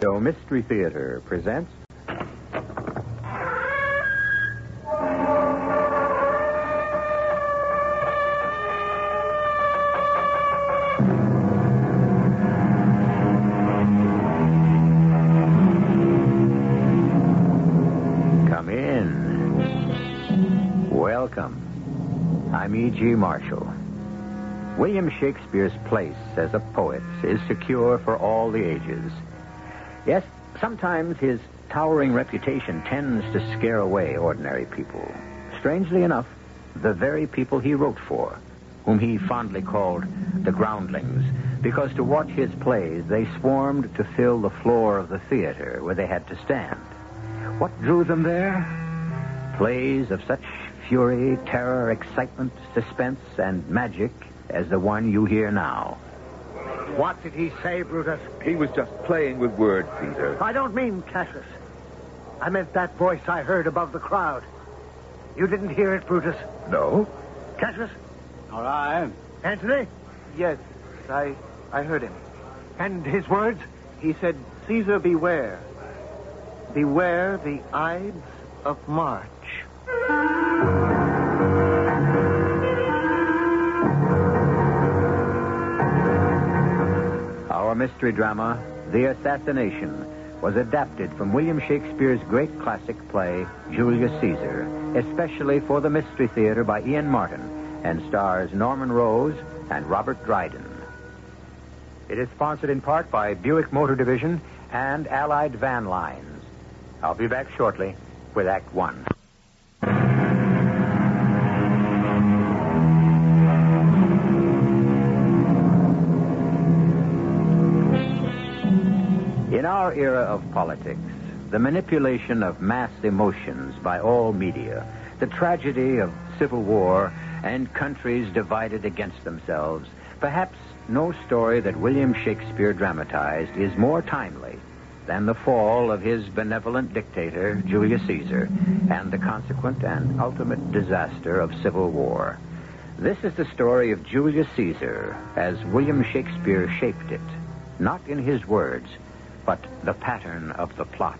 So Mystery Theater presents. Come in. Welcome. I'm E.G. Marshall. William Shakespeare's place as a poet is secure for all the ages. Yes, sometimes his towering reputation tends to scare away ordinary people. Strangely enough, the very people he wrote for, whom he fondly called the groundlings, because to watch his plays they swarmed to fill the floor of the theater where they had to stand. What drew them there? Plays of such fury, terror, excitement, suspense, and magic as the one you hear now. What did he say, Brutus? He was just playing with words, Caesar. I don't mean Cassius. I meant that voice I heard above the crowd. You didn't hear it, Brutus. No? Cassius? All right. Antony? Yes, I I heard him. And his words? He said, Caesar, beware. Beware the Ides of March. Our mystery drama, The Assassination, was adapted from William Shakespeare's great classic play, Julius Caesar, especially for the Mystery Theater by Ian Martin, and stars Norman Rose and Robert Dryden. It is sponsored in part by Buick Motor Division and Allied Van Lines. I'll be back shortly with Act One. Era of politics, the manipulation of mass emotions by all media, the tragedy of civil war, and countries divided against themselves, perhaps no story that William Shakespeare dramatized is more timely than the fall of his benevolent dictator, Julius Caesar, and the consequent and ultimate disaster of civil war. This is the story of Julius Caesar as William Shakespeare shaped it, not in his words, but the pattern of the plot.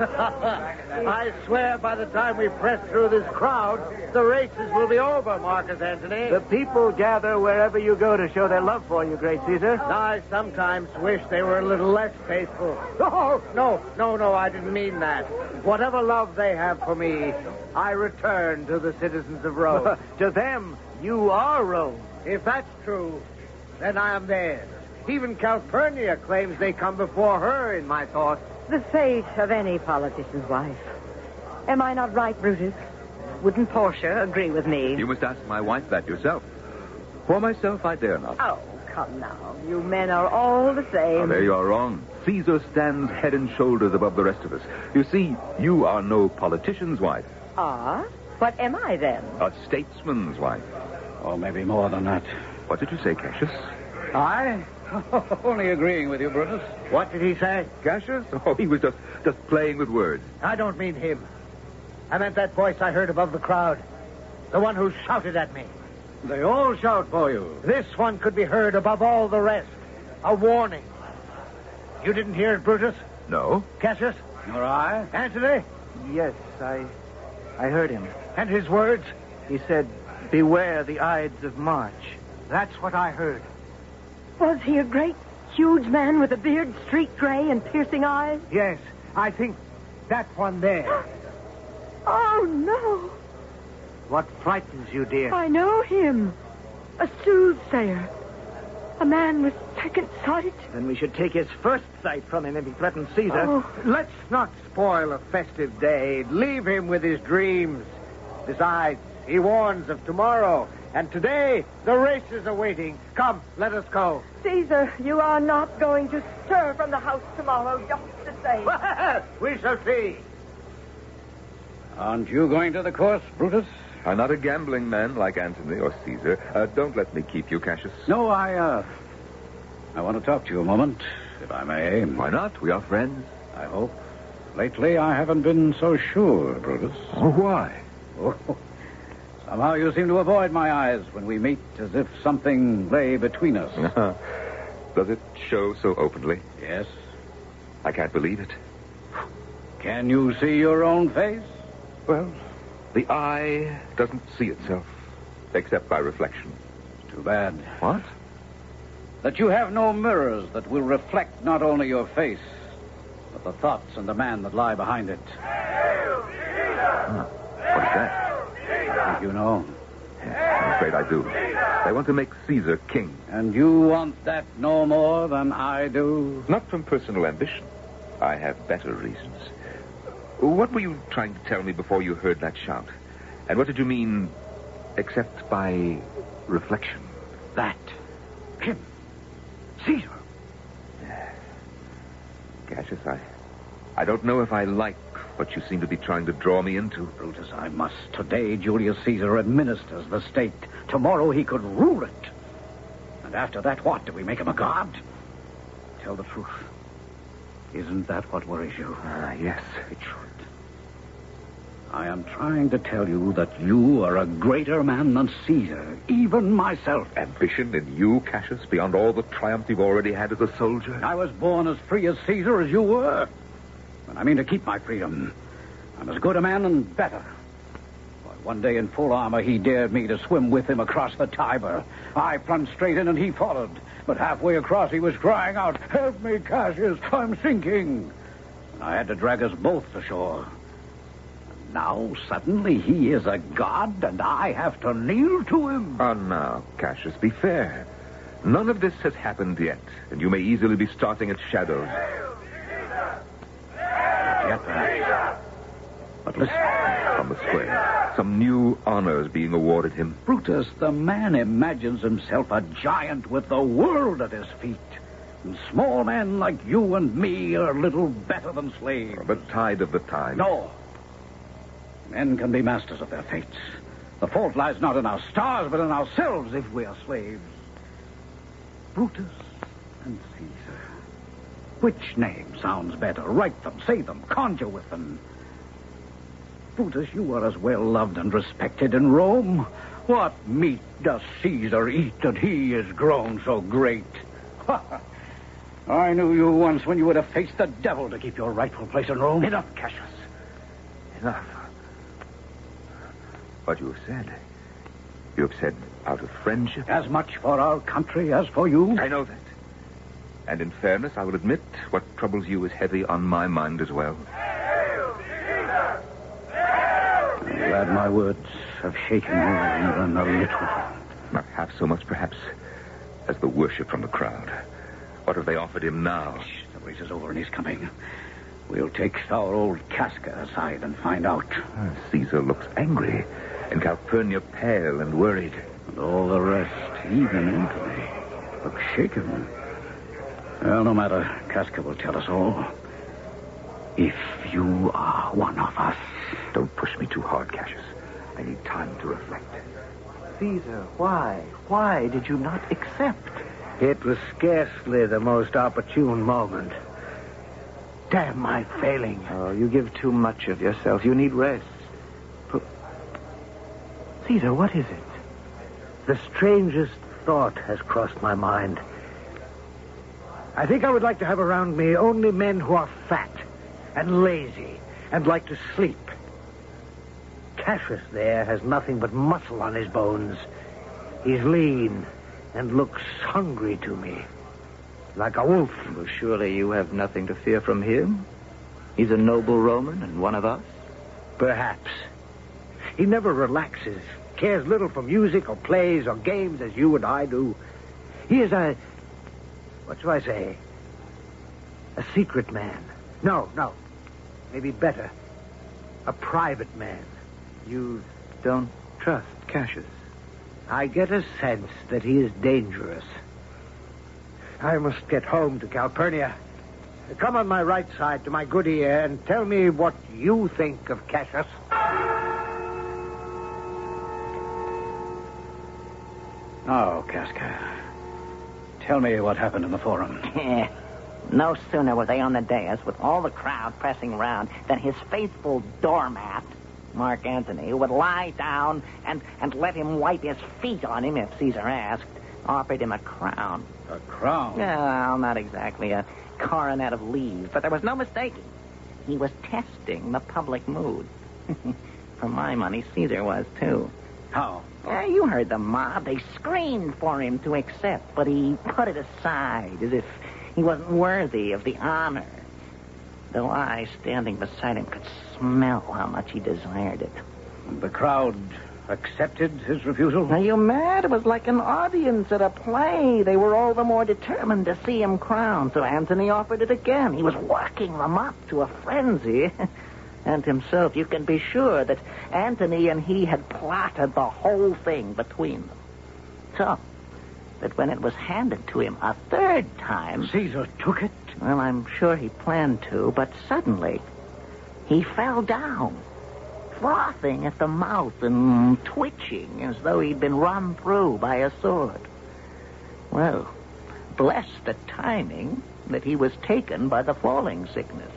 I swear by the time we press through this crowd, the races will be over, Marcus Antony. The people gather wherever you go to show their love for you, great Caesar. I sometimes wish they were a little less faithful. Oh, no, no, no, I didn't mean that. Whatever love they have for me, I return to the citizens of Rome. to them, you are Rome. if that's true, then I am theirs. Even Calpurnia claims they come before her in my thoughts. The fate of any politician's wife. Am I not right, Brutus? Wouldn't Portia agree with me? You must ask my wife that yourself. For myself, I dare not. Oh, come now. You men are all the same. Oh, there you are wrong. Caesar stands head and shoulders above the rest of us. You see, you are no politician's wife, Ah? What am I then? a statesman's wife. Or maybe more than that. What did you say, Cassius? I? Only agreeing with you, Brutus. What did he say? Cassius? Oh, he was just, just playing with words. I don't mean him. I meant that voice I heard above the crowd. The one who shouted at me. They all shout for you. This one could be heard above all the rest. A warning. You didn't hear it, Brutus? No? Cassius? Nor I? Antony? Yes, I I heard him. And his words? He said, Beware the Ides of March. That's what I heard. Was he a great, huge man with a beard streaked gray and piercing eyes? Yes, I think that one there. Oh, no. What frightens you, dear? I know him. A soothsayer. A man with second sight. Then we should take his first sight from him if he threatens Caesar. Oh, Let's not spoil a festive day. Leave him with his dreams. Besides, he warns of tomorrow. And today, the races are waiting. Come, let us go. Caesar, you are not going to stir from the house tomorrow, just the same. we shall see. Aren't you going to the course, Brutus? I'm not a gambling man like Antony or Caesar. Uh, don't let me keep you, Cassius. No, I, uh. I want to talk to you a moment, if I may. Why not? We are friends. I hope. Lately, I haven't been so sure, Brutus. Oh, why? Oh, somehow you seem to avoid my eyes when we meet as if something lay between us. Does it show so openly? Yes. I can't believe it. Can you see your own face? Well, the eye doesn't see itself, except by reflection. Too bad. What? That you have no mirrors that will reflect not only your face, but the thoughts and the man that lie behind it. Huh. What is that? You know. I'm afraid I do. They want to make Caesar king. And you want that no more than I do? Not from personal ambition. I have better reasons. What were you trying to tell me before you heard that shout? And what did you mean, except by reflection? That. Him. Caesar. Cassius, I, I don't know if I like what you seem to be trying to draw me into. Brutus, I must. Today, Julius Caesar administers the state. Tomorrow, he could rule it. And after that, what? Do we make him a god? Tell the truth. Isn't that what worries you? Ah, yes. It should. I am trying to tell you that you are a greater man than Caesar, even myself. Ambition in you, Cassius, beyond all the triumph you've already had as a soldier? I was born as free as Caesar as you were. I mean to keep my freedom. I'm as good a man and better. One day in full armor, he dared me to swim with him across the Tiber. I plunged straight in and he followed. But halfway across, he was crying out, Help me, Cassius, I'm sinking. And I had to drag us both to shore. And now, suddenly, he is a god, and I have to kneel to him. Oh, now, Cassius, be fair. None of this has happened yet, and you may easily be starting at shadows. Yet, perhaps. But listen. From the square, some new honors being awarded him. Brutus, the man imagines himself a giant with the world at his feet. And small men like you and me are little better than slaves. The tide of the time. No. Men can be masters of their fates. The fault lies not in our stars, but in ourselves if we are slaves. Brutus and Caesar. Which name sounds better? Write them, say them, conjure with them. Brutus, you are as well loved and respected in Rome. What meat does Caesar eat that he is grown so great? I knew you once when you would have faced the devil to keep your rightful place in Rome. Enough, Cassius. Enough. What you have said. You have said out of friendship. As much for our country as for you. I know that. And in fairness, I will admit what troubles you is heavy on my mind as well. I'm glad my words have shaken you even a little. Not half so much, perhaps, as the worship from the crowd. What have they offered him now? Shh, the race is over and he's coming. We'll take our old Casca aside and find out. Ah, Caesar looks angry, and Calpurnia pale and worried. And all the rest, even Antony, look shaken. Well, no matter. Casca will tell us all. If you are one of us. Don't push me too hard, Cassius. I need time to reflect. Caesar, why? Why did you not accept? It was scarcely the most opportune moment. Damn my failing. Oh, you give too much of yourself. You need rest. But... Caesar, what is it? The strangest thought has crossed my mind. I think I would like to have around me only men who are fat and lazy and like to sleep. Cassius there has nothing but muscle on his bones. He's lean and looks hungry to me. Like a wolf. Well, surely you have nothing to fear from him. He's a noble Roman and one of us. Perhaps. He never relaxes, cares little for music or plays or games as you and I do. He is a. What shall I say? A secret man. No, no. Maybe better. A private man. You don't trust Cassius. I get a sense that he is dangerous. I must get home to Calpurnia. Come on my right side to my good ear and tell me what you think of Cassius. Now, Casca, tell me what happened in the forum. no sooner were they on the dais with all the crowd pressing around than his faithful doormat, Mark Antony, who would lie down and, and let him wipe his feet on him if Caesar asked, offered him a crown. A crown? Well, not exactly a coronet of leaves, but there was no mistaking. He was testing the public mood. for my money, Caesar was, too. How? Yeah, you heard the mob. They screamed for him to accept, but he put it aside as if he wasn't worthy of the honor. Though I, standing beside him, could smell how much he desired it. The crowd accepted his refusal? Are you mad? It was like an audience at a play. They were all the more determined to see him crowned, so Antony offered it again. He was working them up to a frenzy. and himself, you can be sure that Antony and he had plotted the whole thing between them. So that when it was handed to him a third time. Caesar took it? Well, I'm sure he planned to, but suddenly he fell down, frothing at the mouth and twitching as though he'd been run through by a sword. Well, bless the timing that he was taken by the falling sickness.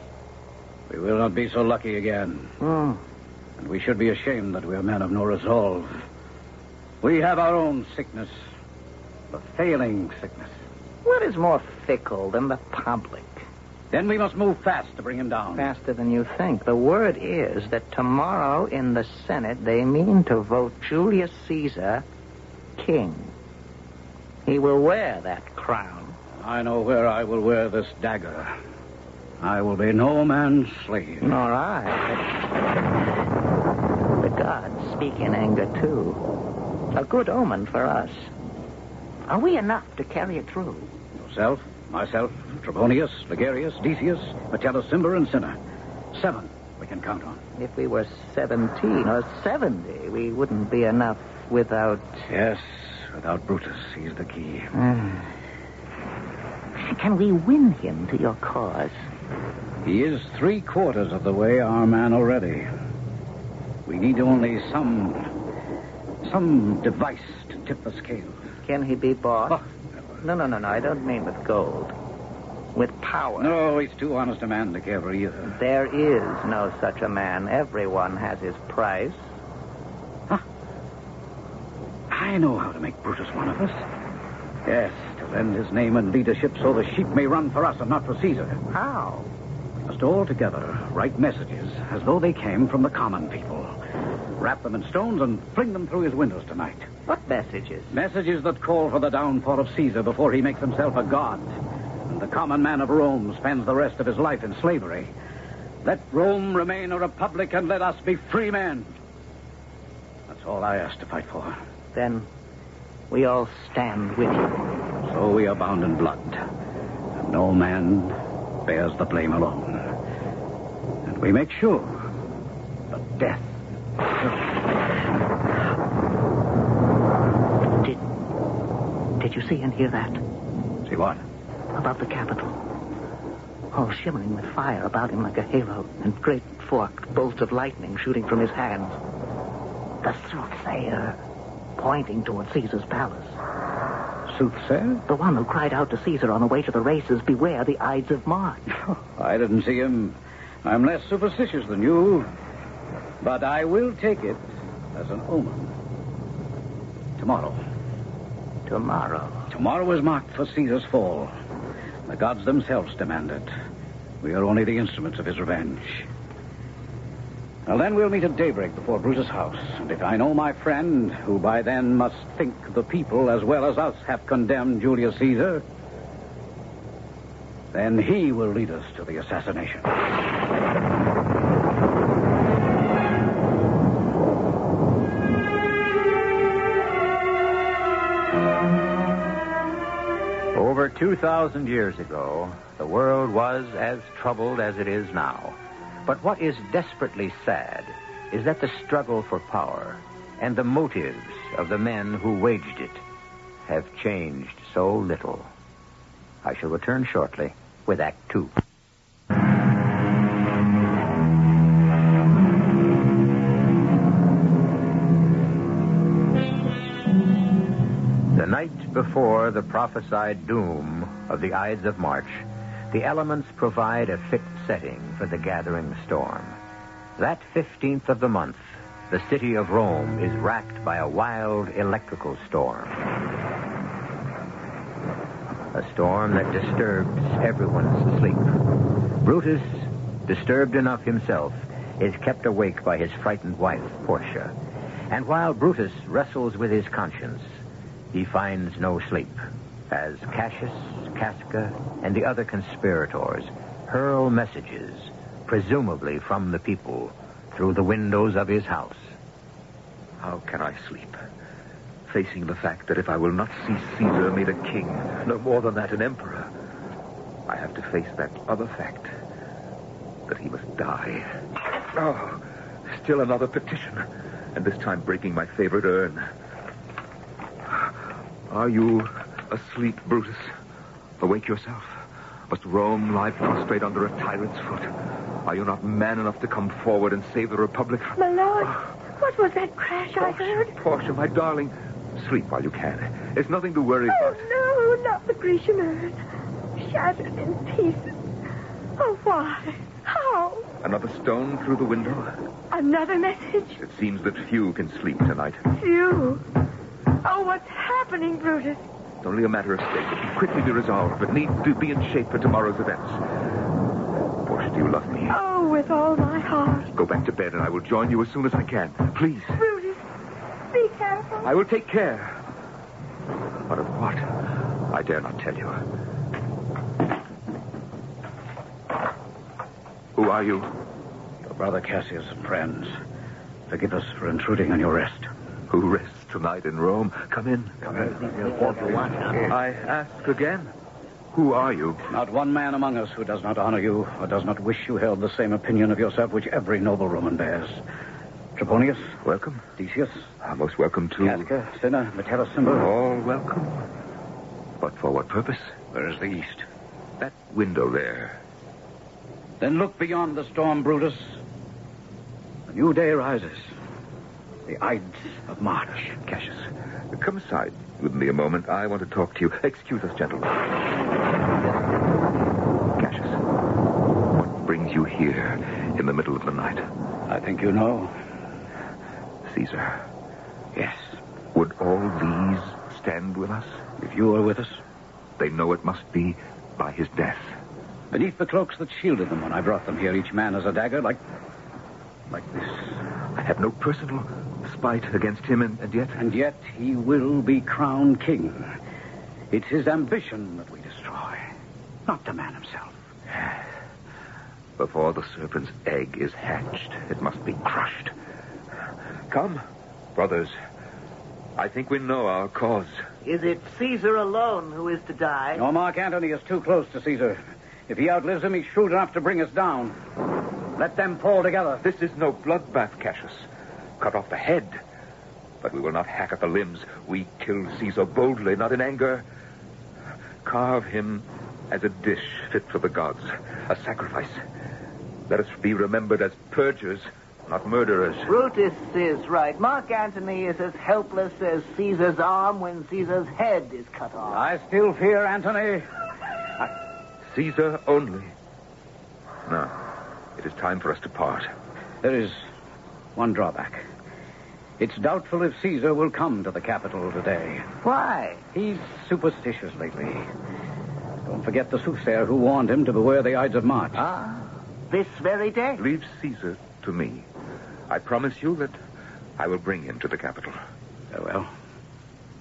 We will not be so lucky again. Hmm. And we should be ashamed that we are men of no resolve. We have our own sickness, the failing sickness. What is more fickle than the public? Then we must move fast to bring him down. Faster than you think. The word is that tomorrow in the Senate they mean to vote Julius Caesar king. He will wear that crown. I know where I will wear this dagger. I will be no man's slave. Nor I. The gods speak in anger, too. A good omen for us. Are we enough to carry it through? Yourself, myself, Trebonius, Ligarius, Decius, Metellus, Cimber, and Cinna. Seven we can count on. If we were 17 or 70, we wouldn't be enough without. Yes, without Brutus. He's the key. Ah. Can we win him to your cause? He is three quarters of the way our man already. We need only some. some device to tip the scales. Can he be bought? Oh, No, no, no, no. I don't mean with gold. With power. No, he's too honest a man to care for either. There is no such a man. Everyone has his price. Huh. I know how to make Brutus one of us. Yes, lend his name and leadership so the sheep may run for us and not for Caesar. How? We must all together write messages as though they came from the common people. Wrap them in stones and fling them through his windows tonight. What messages? Messages that call for the downfall of Caesar before he makes himself a god. And the common man of Rome spends the rest of his life in slavery. Let Rome remain a republic and let us be free men. That's all I ask to fight for. Then we all stand with you. So we are bound in blood. And no man bears the blame alone. And we make sure that death. Did Did you see and hear that? See what? Above the Capitol. All shimmering with fire about him like a halo, and great forked bolts of lightning shooting from his hands. The soothsayer, pointing toward Caesar's palace. Soothsayer? The one who cried out to Caesar on the way to the races, beware the Ides of March. I didn't see him. I'm less superstitious than you. But I will take it as an omen. Tomorrow. Tomorrow. Tomorrow is marked for Caesar's fall. The gods themselves demand it. We are only the instruments of his revenge. Now then, we'll meet at daybreak before Brutus' house. And if I know my friend, who by then must think the people as well as us have condemned Julius Caesar, then he will lead us to the assassination. Over 2,000 years ago, the world was as troubled as it is now. But what is desperately sad is that the struggle for power, and the motives of the men who waged it have changed so little. I shall return shortly with Act Two. The night before the prophesied doom of the Ides of March, the elements provide a fit setting for the gathering storm. That 15th of the month, the city of Rome is racked by a wild electrical storm. A storm that disturbs everyone's sleep. Brutus, disturbed enough himself, is kept awake by his frightened wife, Portia. And while Brutus wrestles with his conscience, he finds no sleep as Cassius, Casca, and the other conspirators hurl messages, presumably from the people, through the windows of his house. How can I sleep? Facing the fact that if I will not see Caesar made a king, no more than that, an emperor, I have to face that other fact that he must die. Oh, still another petition, and this time breaking my favorite urn. Are you asleep, Brutus? Awake yourself. Must Rome lie prostrate under a tyrant's foot? Are you not man enough to come forward and save the Republic? My lord, ah. what was that crash I heard? Portia, my darling, sleep while you can. There's nothing to worry oh, about. Oh, no, not the Grecian earth. Shattered in pieces. Oh, why? How? Another stone through the window? Another message? It seems that few can sleep tonight. Few. Oh, what's happening, Brutus? It's only a matter of state. It can quickly be resolved, but need to be in shape for tomorrow's events. Portia, do you love me? Oh, with all my heart. Go back to bed, and I will join you as soon as I can. Please. Brutus, be careful. I will take care. But of what? I dare not tell you. Who are you? Your brother Cassius and friends. Forgive us for intruding on your rest. Who rests tonight in Rome? Come in. Come in. I ask again. Who are you? Not one man among us who does not honor you or does not wish you held the same opinion of yourself which every noble Roman bears. Trebonius, Welcome. Decius, Ah, most welcome to. Casca, Cinna, Metellus, Cimber. All welcome. But for what purpose? Where is the east? That window there. Then look beyond the storm, Brutus. A new day rises. The Ides of March. Cassius, come aside with me a moment. I want to talk to you. Excuse us, gentlemen. Cassius, what brings you here in the middle of the night? I think you know. Caesar, Yes. would all these stand with us? If you are with us. They know it must be by his death. Beneath the cloaks that shielded them when I brought them here, each man has a dagger like. like this. I have no personal spite against him, and, and yet. And yet he will be crowned king. It's his ambition that we destroy, not the man himself. Before the serpent's egg is hatched, it must be crushed. Come, brothers. I think we know our cause. Is it Caesar alone who is to die? No, Mark Antony is too close to Caesar. If he outlives him, he's shrewd enough to bring us down. Let them fall together. This is no bloodbath, Cassius. Cut off the head. But we will not hack at the limbs. We kill Caesar boldly, not in anger. Carve him as a dish fit for the gods, a sacrifice. Let us be remembered as purgers, not murderers. Brutus is right. Mark Antony is as helpless as Caesar's arm when Caesar's head is cut off. I still fear Antony. Caesar only. Now, it is time for us to part. There is one drawback. It's doubtful if Caesar will come to the Capitol today. Why? He's superstitious lately. Don't forget the soothsayer who warned him to beware the Ides of March. Ah, this very day. Leave Caesar to me. I promise you that I will bring him to the Capitol. Very well.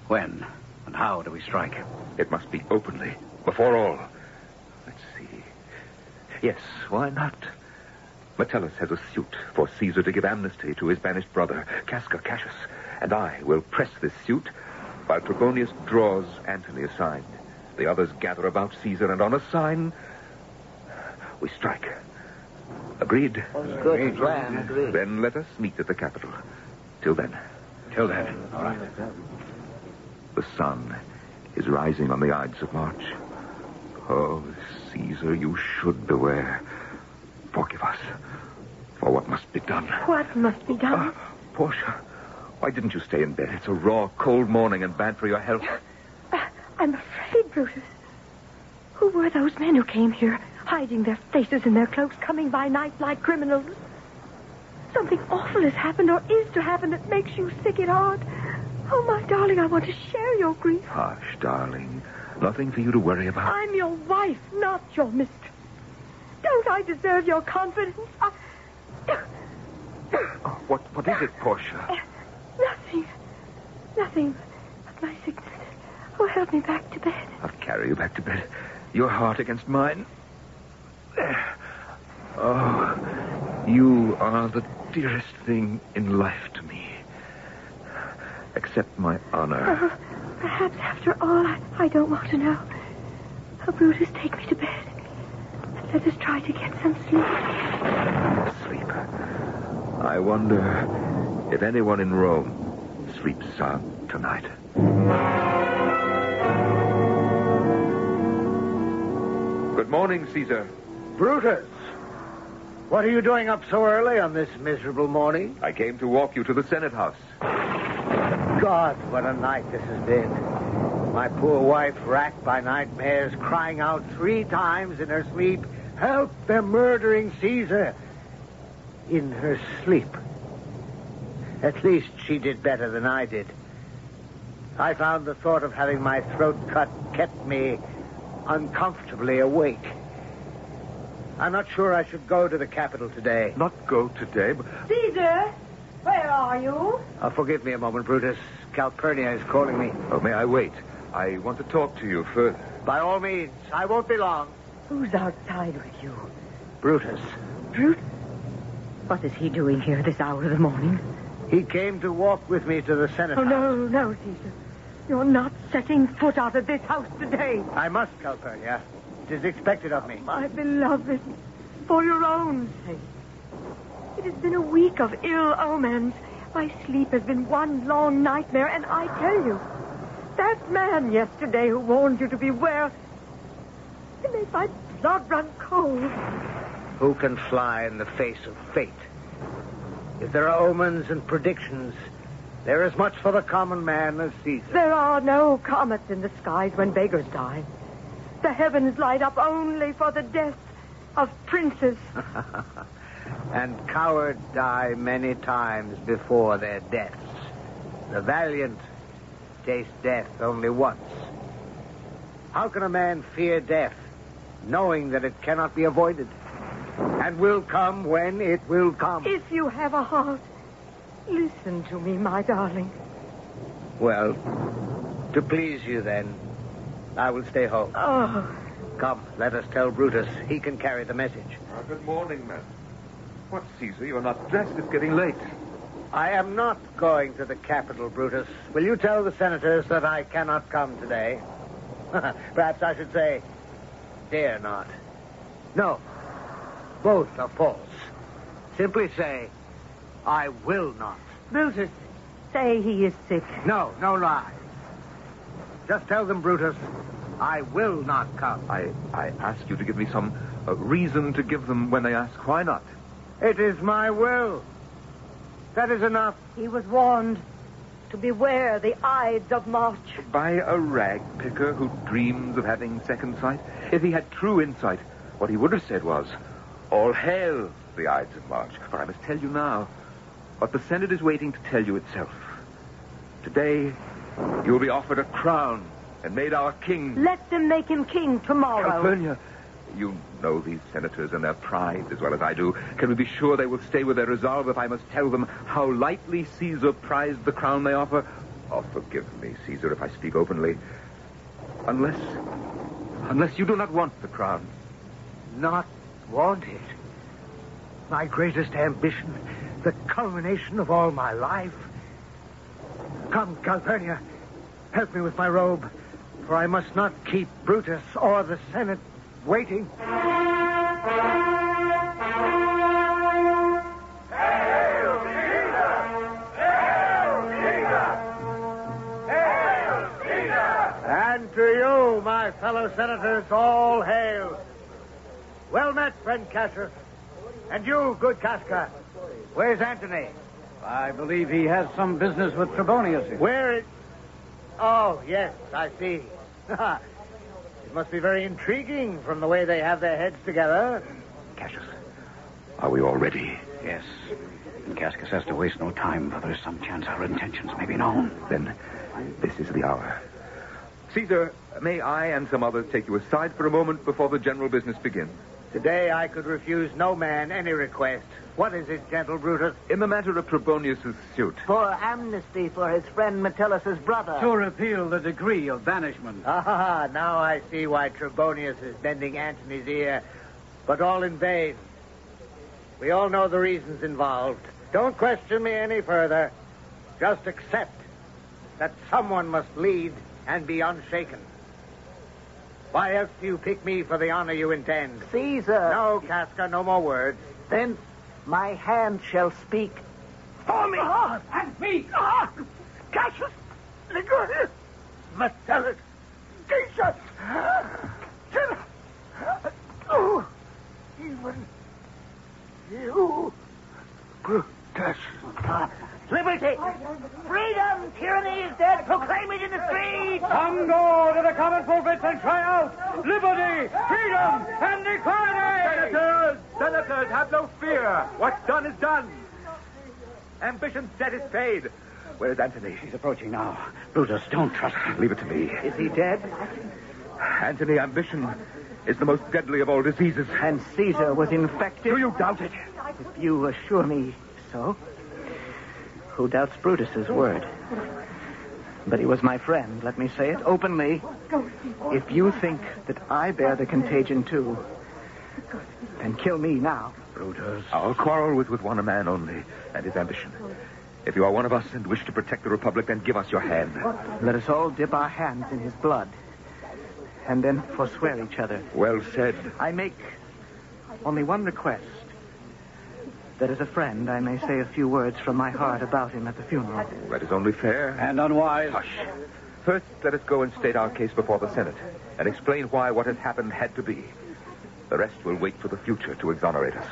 When and how do we strike? It must be openly, before all. Let's see. Yes, why not? Metellus has a suit for Caesar to give amnesty to his banished brother, Casca Cassius, and I will press this suit while Trebonius draws Antony aside. The others gather about Caesar, and on a sign, we strike. Agreed? Good plan, agreed. Then let us meet at the Capitol. Till then, Till then. All right. The sun is rising on the Ides of March. Oh, Caesar, you should beware. Forgive us for what must be done. What must be done? Uh, Portia, why didn't you stay in bed? It's a raw, cold morning and bad for your health. Uh, I'm afraid, Brutus. Who were those men who came here, hiding their faces in their cloaks, coming by night like criminals? Something awful has happened or is to happen that makes you sick at heart. Oh, my darling, I want to share your grief. Hush, darling. Nothing for you to worry about. I'm your wife, not your mistress. Don't I deserve your confidence? I... Oh, what, what is it, Portia? Uh, nothing. Nothing but my sickness. Oh, help me back to bed. I'll carry you back to bed. Your heart against mine. There. Oh, you are the dearest thing in life to me. Accept my honor. Oh, perhaps after all, I, I don't want to know. Oh, Brutus, take me to bed. And let us try to get some sleep. Sleep. I wonder if anyone in Rome sleeps sound tonight. Good morning, Caesar. Brutus, what are you doing up so early on this miserable morning? I came to walk you to the Senate House. God, what a night this has been. My poor wife, racked by nightmares, crying out three times in her sleep, Help, they're murdering Caesar. In her sleep. At least she did better than I did. I found the thought of having my throat cut kept me uncomfortably awake. I'm not sure I should go to the Capitol today. Not go today, but Caesar, where are you? Uh, forgive me a moment, Brutus. Calpurnia is calling me. oh, may I wait? I want to talk to you further. By all means, I won't be long. Who's outside with you? Brutus. Brutus? What is he doing here this hour of the morning? He came to walk with me to the Senate Oh, House. no, no, Caesar. You're not setting foot out of this house today. I must, Calpurnia. It is expected of me. My beloved, for your own sake. It has been a week of ill omens. My sleep has been one long nightmare, and I tell you, that man yesterday who warned you to beware, he made my blood run cold. Who can fly in the face of fate? If there are omens and predictions, there is much for the common man as Caesar. There are no comets in the skies when beggars die. The heavens light up only for the death of princes. and cowards die many times before their deaths. The valiant taste death only once. How can a man fear death, knowing that it cannot be avoided, and will come when it will come? If you have a heart, listen to me, my darling. Well, to please you then, I will stay home. Oh, Come, let us tell Brutus. He can carry the message. Uh, good morning, man. What, Caesar? You're not dressed. It's getting late. I am not going to the Capitol, Brutus. Will you tell the senators that I cannot come today? Perhaps I should say, dare not. No, both are false. Simply say, I will not. Brutus, say he is sick. No, no lies. Just tell them, Brutus, I will not come. I, I ask you to give me some uh, reason to give them when they ask why not. It is my will. That is enough. He was warned to beware the Ides of March. By a rag picker who dreams of having second sight? If he had true insight, what he would have said was, All hail the Ides of March. For I must tell you now what the Senate is waiting to tell you itself. Today, you'll be offered a crown and made our king. Let them make him king tomorrow. Calpurnia, you know these senators and their pride as well as I do. Can we be sure they will stay with their resolve if I must tell them how lightly Caesar prized the crown they offer? Oh, forgive me, Caesar, if I speak openly. Unless. Unless you do not want the crown. Not want it. My greatest ambition, the culmination of all my life. Come, Calpurnia, help me with my robe, for I must not keep Brutus or the Senate waiting. And to you, my fellow senators, all hail. Well met, friend Cassius. And you, good Casca. Where's Antony? I believe he has some business with Trebonius. Where is... Oh, yes, I see. it must be very intriguing from the way they have their heads together. Cassius, are we all ready? Yes. And Cascus has to waste no time, for there's some chance our intentions may be known. Then this is the hour. Caesar, may I and some others take you aside for a moment before the general business begins? Today I could refuse no man any request. What is it, gentle Brutus? In the matter of Trebonius' suit, For amnesty for his friend Metellus' brother. To repeal the decree of banishment. Ah, now I see why Trebonius is bending Antony's ear, but all in vain. We all know the reasons involved. Don't question me any further. Just accept that someone must lead and be unshaken. Why else do you pick me for the honor you intend? Caesar. No, Casca, no more words. Then my hand shall speak. For me! and me! Ah, Cassius! Ligarius! Metellus! Decius! Cinna! Oh, even you, Brutus. Liberty! Freedom! Tyranny is dead! Proclaim it in the streets! Come go to the common pulpits and cry out, liberty, freedom, and equality! Senators! Senators, have no fear. What's done is done. Ambition's debt is paid. Where's Antony? He's approaching now. Brutus, don't trust him. Leave it to me. Is he dead? Antony, ambition is the most deadly of all diseases. And Caesar was infected. Do you doubt it? If you assure me so. Who doubts Brutus's word? But he was my friend. Let me say it openly. If you think that I bear the contagion too, then kill me now. Brutus. Our quarrel was with one man only, and his ambition. If you are one of us and wish to protect the Republic, then give us your hand. Let us all dip our hands in his blood. And then forswear each other. Well said. I make only one request. That as a friend, I may say a few words from my heart about him at the funeral. That is only fair. And unwise. Hush. First, let us go and state our case before the Senate and explain why what has happened had to be. The rest will wait for the future to exonerate us.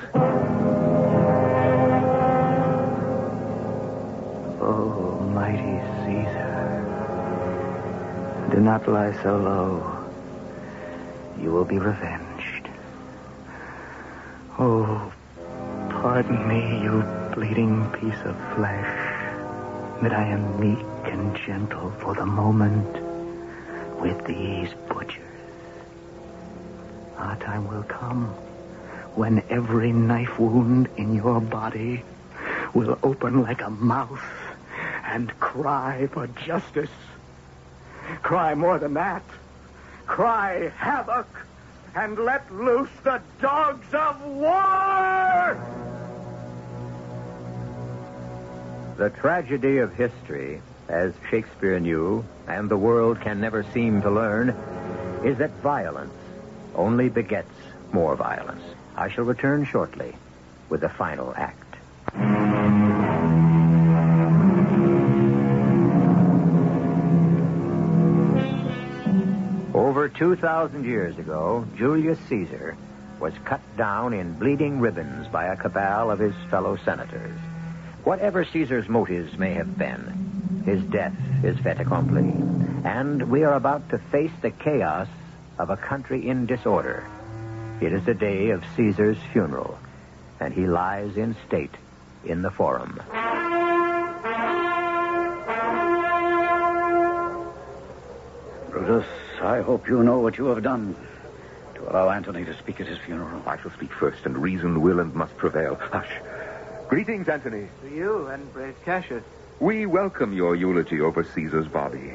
Oh, mighty Caesar. Do not lie so low. You will be revenged. Oh, pardon me, you bleeding piece of flesh, that I am meek and gentle for the moment with these butchers. Our time will come when every knife wound in your body will open like a mouth and cry for justice. Cry more than that. Cry havoc and let loose the dogs of war! The tragedy of history, as Shakespeare knew, and the world can never seem to learn, is that violence only begets more violence. I shall return shortly with the final act. Over 2,000 years ago, Julius Caesar was cut down in bleeding ribbons by a cabal of his fellow senators. Whatever Caesar's motives may have been, his death is fait accompli. And we are about to face the chaos of a country in disorder. It is the day of Caesar's funeral, and he lies in state in the forum. Brutus, I hope you know what you have done to allow Antony to speak at his funeral. I shall speak first, and reason will and must prevail. Hush. Greetings, Antony. To you and brave Cassius. We welcome your eulogy over Caesar's body.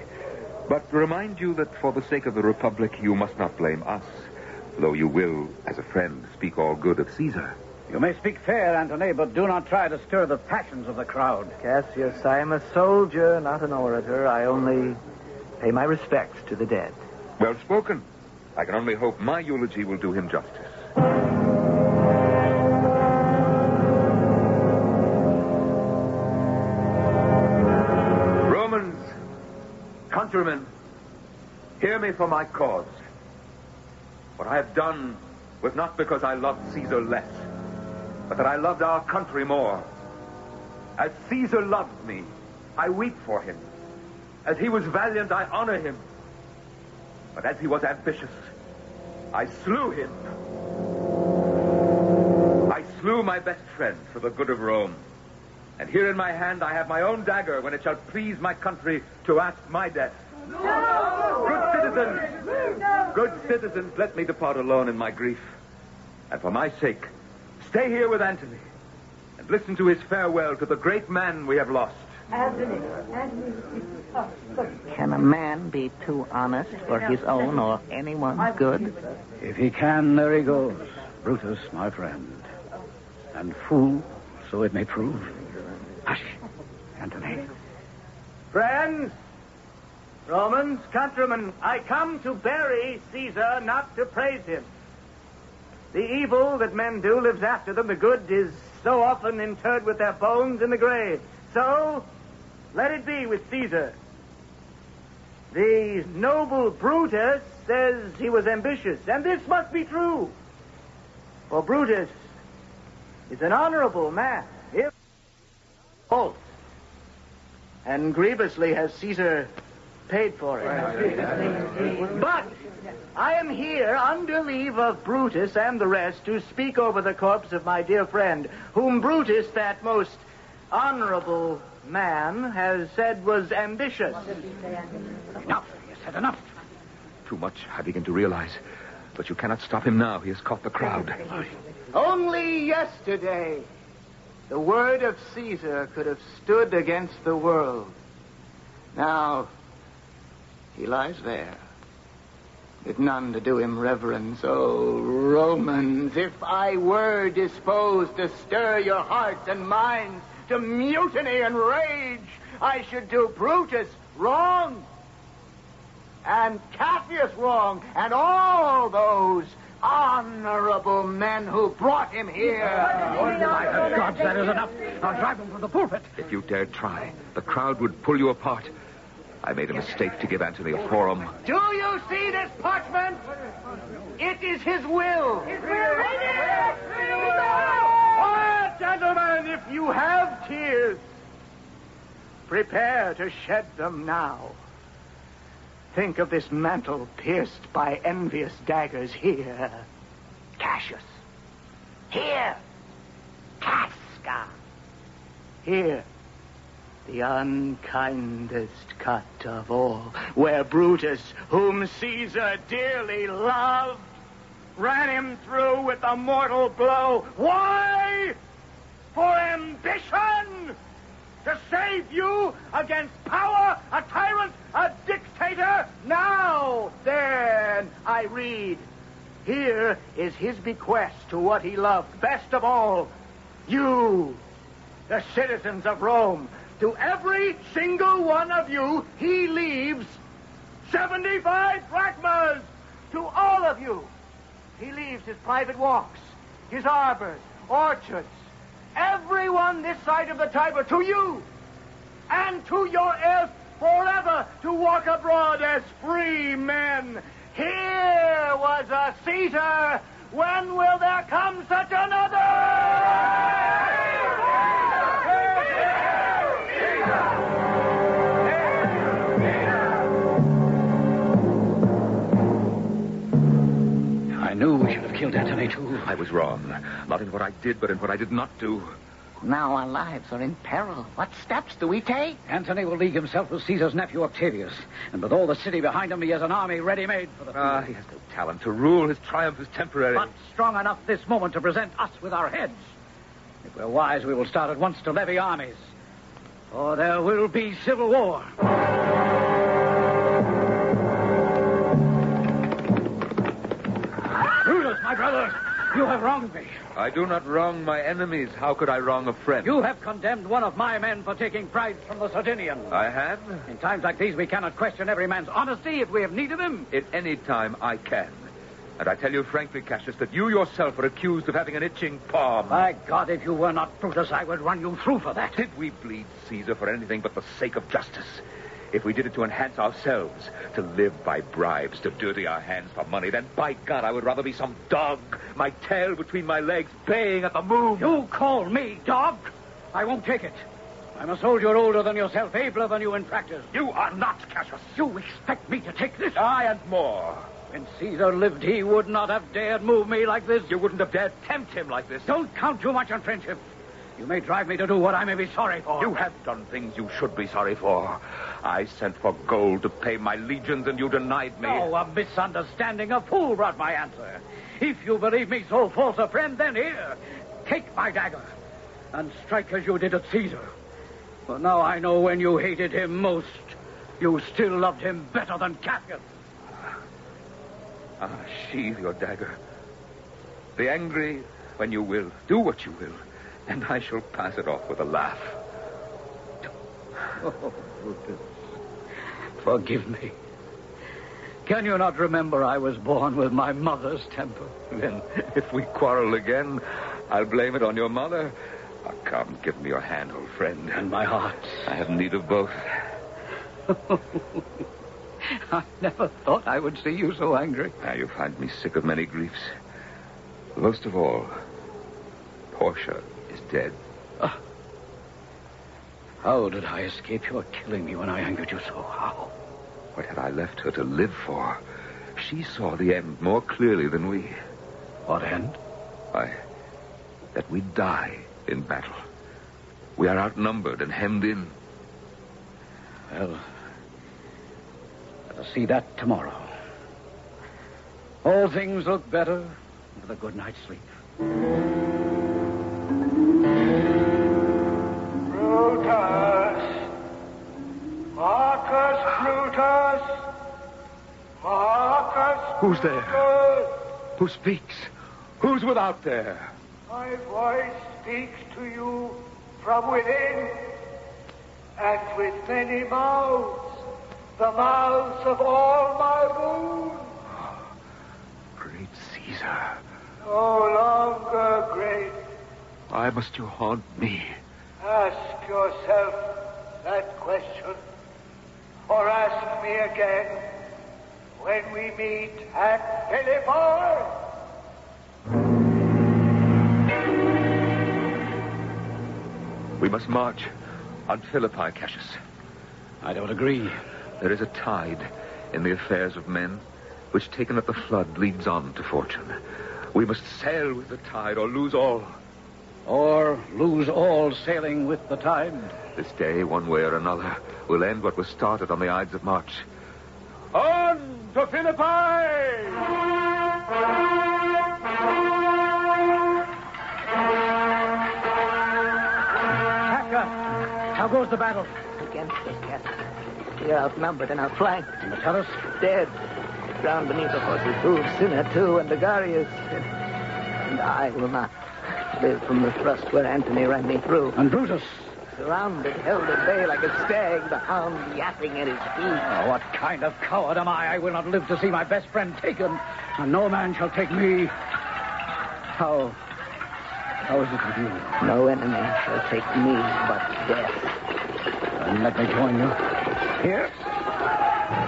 But remind you that for the sake of the Republic, you must not blame us, though you will, as a friend, speak all good of Caesar. You may speak fair, Antony, but do not try to stir the passions of the crowd. Cassius, I am a soldier, not an orator. I only pay my respects to the dead. Well spoken. I can only hope my eulogy will do him justice. Countrymen, hear me for my cause. What I have done was not because I loved Caesar less, but that I loved our country more. As Caesar loved me, I weep for him. As he was valiant, I honor him. But as he was ambitious, I slew him. I slew my best friend for the good of Rome. And here in my hand I have my own dagger when it shall please my country to ask my death. Good citizens, good citizens, let me depart alone in my grief. And for my sake, stay here with Antony and listen to his farewell to the great man we have lost. Antony, Antony. Can a man be too honest for his own or anyone's good? If he can, there he goes. Brutus, my friend. And fool, so it may prove. Hush, Antony. Friends, Romans, countrymen, I come to bury Caesar, not to praise him. The evil that men do lives after them. The good is so often interred with their bones in the grave. So, let it be with Caesar. The noble Brutus says he was ambitious, and this must be true. For Brutus is an honorable man, if false. And grievously has Caesar paid for it. But I am here under leave of Brutus and the rest to speak over the corpse of my dear friend, whom Brutus, that most honorable man, has said was ambitious. Enough. You said enough. Too much, I begin to realize. But you cannot stop him now. He has caught the crowd. Only yesterday, the word of Caesar could have stood against the world. Now, he lies there, with none to do him reverence. Oh, Romans, if I were disposed to stir your hearts and minds to mutiny and rage, I should do Brutus wrong, and Cassius wrong, and all those honorable men who brought him here. Oh, my God, that is enough. I'll drive him from the pulpit. If you dared try, the crowd would pull you apart. I made a mistake to give Antony a forum. Do you see this parchment? It is his will. His will. Quiet, gentlemen, if you have tears, prepare to shed them now. Think of this mantle pierced by envious daggers here. Cassius. Here. Casca. Here. The unkindest cut of all, where Brutus, whom Caesar dearly loved, ran him through with a mortal blow. Why? For ambition! To save you against power, a tyrant, a dictator? Now, then, I read. Here is his bequest to what he loved best of all. You, the citizens of Rome. To every single one of you, he leaves 75 drachmas. To all of you, he leaves his private walks, his arbors, orchards, everyone this side of the Tiber, to you, and to your heirs forever to walk abroad as free men. Here was a Caesar. When will there come such I knew we should have killed Antony, too. I was wrong. Not in what I did, but in what I did not do. Now our lives are in peril. What steps do we take? Antony will league himself with Caesar's nephew Octavius. And with all the city behind him, he has an army ready-made for the Ah, he has no talent to rule. His triumph is temporary. But strong enough this moment to present us with our heads. If we're wise, we will start at once to levy armies. Or there will be civil war. Brother, you have wronged me. I do not wrong my enemies. How could I wrong a friend? You have condemned one of my men for taking bribes from the Sardinians. I have? In times like these, we cannot question every man's honesty if we have need of him. At any time I can. And I tell you frankly, Cassius, that you yourself are accused of having an itching palm. By God, if you were not Brutus, I would run you through for that. Did we bleed Caesar for anything but the sake of justice? If we did it to enhance ourselves, to live by bribes, to dirty our hands for money, then by God, I would rather be some dog, my tail between my legs, baying at the moon. You call me dog? I won't take it. I'm a soldier older than yourself, abler than you in practice. You are not, Cassius. You expect me to take this? I and more. When Caesar lived, he would not have dared move me like this. You wouldn't have dared tempt him like this. Don't count too much on friendship. You may drive me to do what I may be sorry for. You have done things you should be sorry for. I sent for gold to pay my legions, and you denied me. Oh, a misunderstanding. A fool brought my answer. If you believe me so false a friend, then here, take my dagger and strike as you did at Caesar. For now I know when you hated him most, you still loved him better than Cassius. Ah, sheathe your dagger. Be angry when you will. Do what you will. And I shall pass it off with a laugh. Oh, Forgive me. Can you not remember I was born with my mother's temper? Then, if we quarrel again, I'll blame it on your mother. Oh, come, give me your hand, old friend. And my heart. I have need of both. I never thought I would see you so angry. Now, you find me sick of many griefs. Most of all, Portia is dead. How did I escape your killing me when I angered you so? How? What had I left her to live for? She saw the end more clearly than we. What end? Why, that we die in battle. We are outnumbered and hemmed in. Well, let us see that tomorrow. All things look better with a good night's sleep. Brutus! Marcus Brutus! Marcus Who's there? Brutus! Who speaks? Who's without there? My voice speaks to you from within, and with many mouths, the mouths of all my wounds, Great Caesar. no longer great. Why must you haunt me? Ask yourself that question, or ask me again when we meet at Philippi. We must march on Philippi, Cassius. I don't agree. There is a tide in the affairs of men which, taken at the flood, leads on to fortune. We must sail with the tide or lose all. Or lose all sailing with the tide. This day, one way or another, will end what was started on the Ides of March. On to Taka, how goes the battle? Against us, Captain. We are outnumbered and outflanked. Metellus? Dead. Ground beneath the horse's hooves. Cinna, too, and Megarius. And I will not live from the thrust where Antony ran me through. And Brutus? Surrounded, held at bay like a stag, the hound yapping at his feet. Oh, what kind of coward am I? I will not live to see my best friend taken, and no man shall take me. How. How is it with you? No enemy shall take me but death. Then let me join you. Here.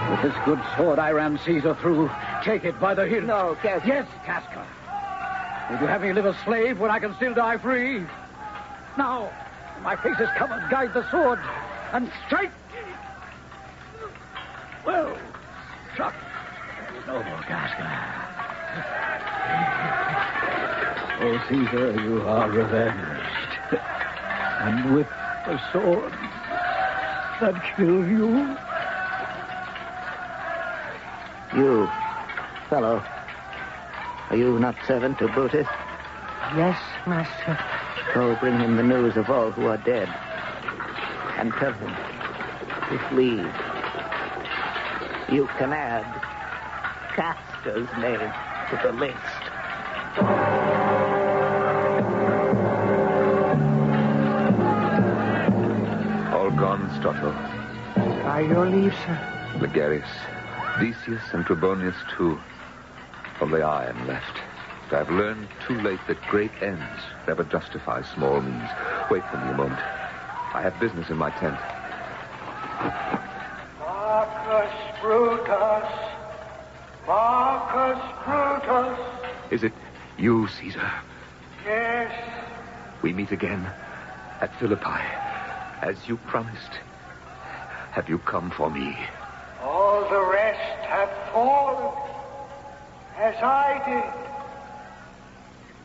With this good sword I ran Caesar through. Take it by the hilt. No, Cassius. Yes, Casca. Would you have me live a slave when I can still die free? Now, my face is covered. Guide the sword and strike. Well, struck. Noble Casca. Oh, Caesar, you are revenged. And with the sword that killed you. You, fellow, are you not servant to Brutus? Yes, master. Go bring him the news of all who are dead. And tell him to flee. You can add Casca's name to the list. All gone, Strato. By your leave, sir. Ligarius, Decius, and Trebonius, too. Only I am left. But I've learned too late that great ends never justify small means. Wait for me a moment. I have business in my tent. Marcus Brutus. Marcus Brutus. Is it you, Caesar? Yes, We meet again at Philippi, as you promised. Have you come for me? all the rest have fallen, as I did.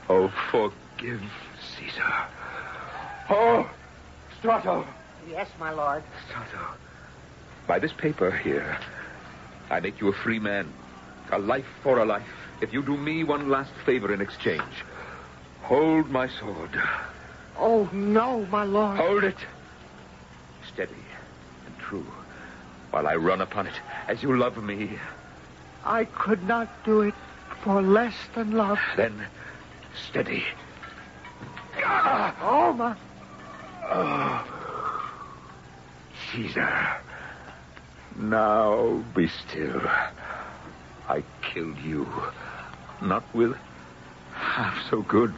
Oh, forgive Caesar. Oh, Strato. Yes, my lord. Strato. By this paper here, I make you a free man. A life for a life. If you do me one last favor in exchange, hold my sword. Oh, no, my lord. Hold it. Steady and true. While I run upon it as you love me. I could not do it for less than love. Then steady. Oh, my. Oh. Caesar. Now be still. I killed you. Not with half so good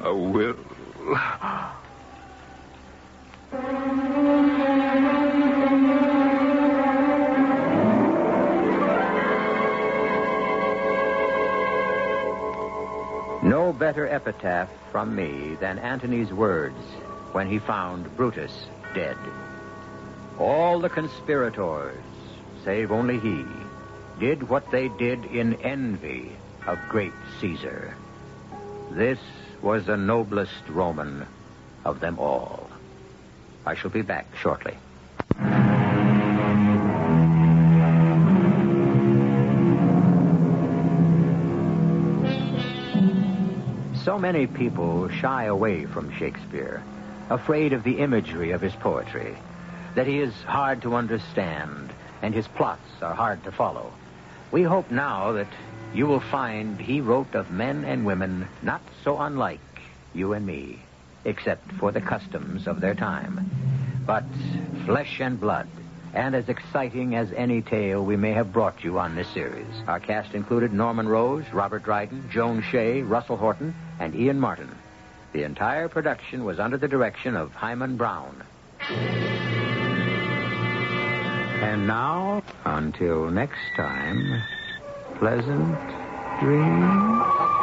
a will. No better epitaph from me than Antony's words when he found Brutus dead. All the conspirators, save only he, did what they did in envy of great Caesar. This was the noblest Roman of them all. I shall be back shortly. Many people shy away from Shakespeare, afraid of the imagery of his poetry, that he is hard to understand and his plots are hard to follow. We hope now that you will find he wrote of men and women not so unlike you and me, except for the customs of their time, but flesh and blood, and as exciting as any tale we may have brought you on this series. Our cast included Norman Rose, Robert Dryden, Joan Shea, Russell Horton, and Ian Martin. The entire production was under the direction of Himan Brown. And now, until next time, pleasant dreams.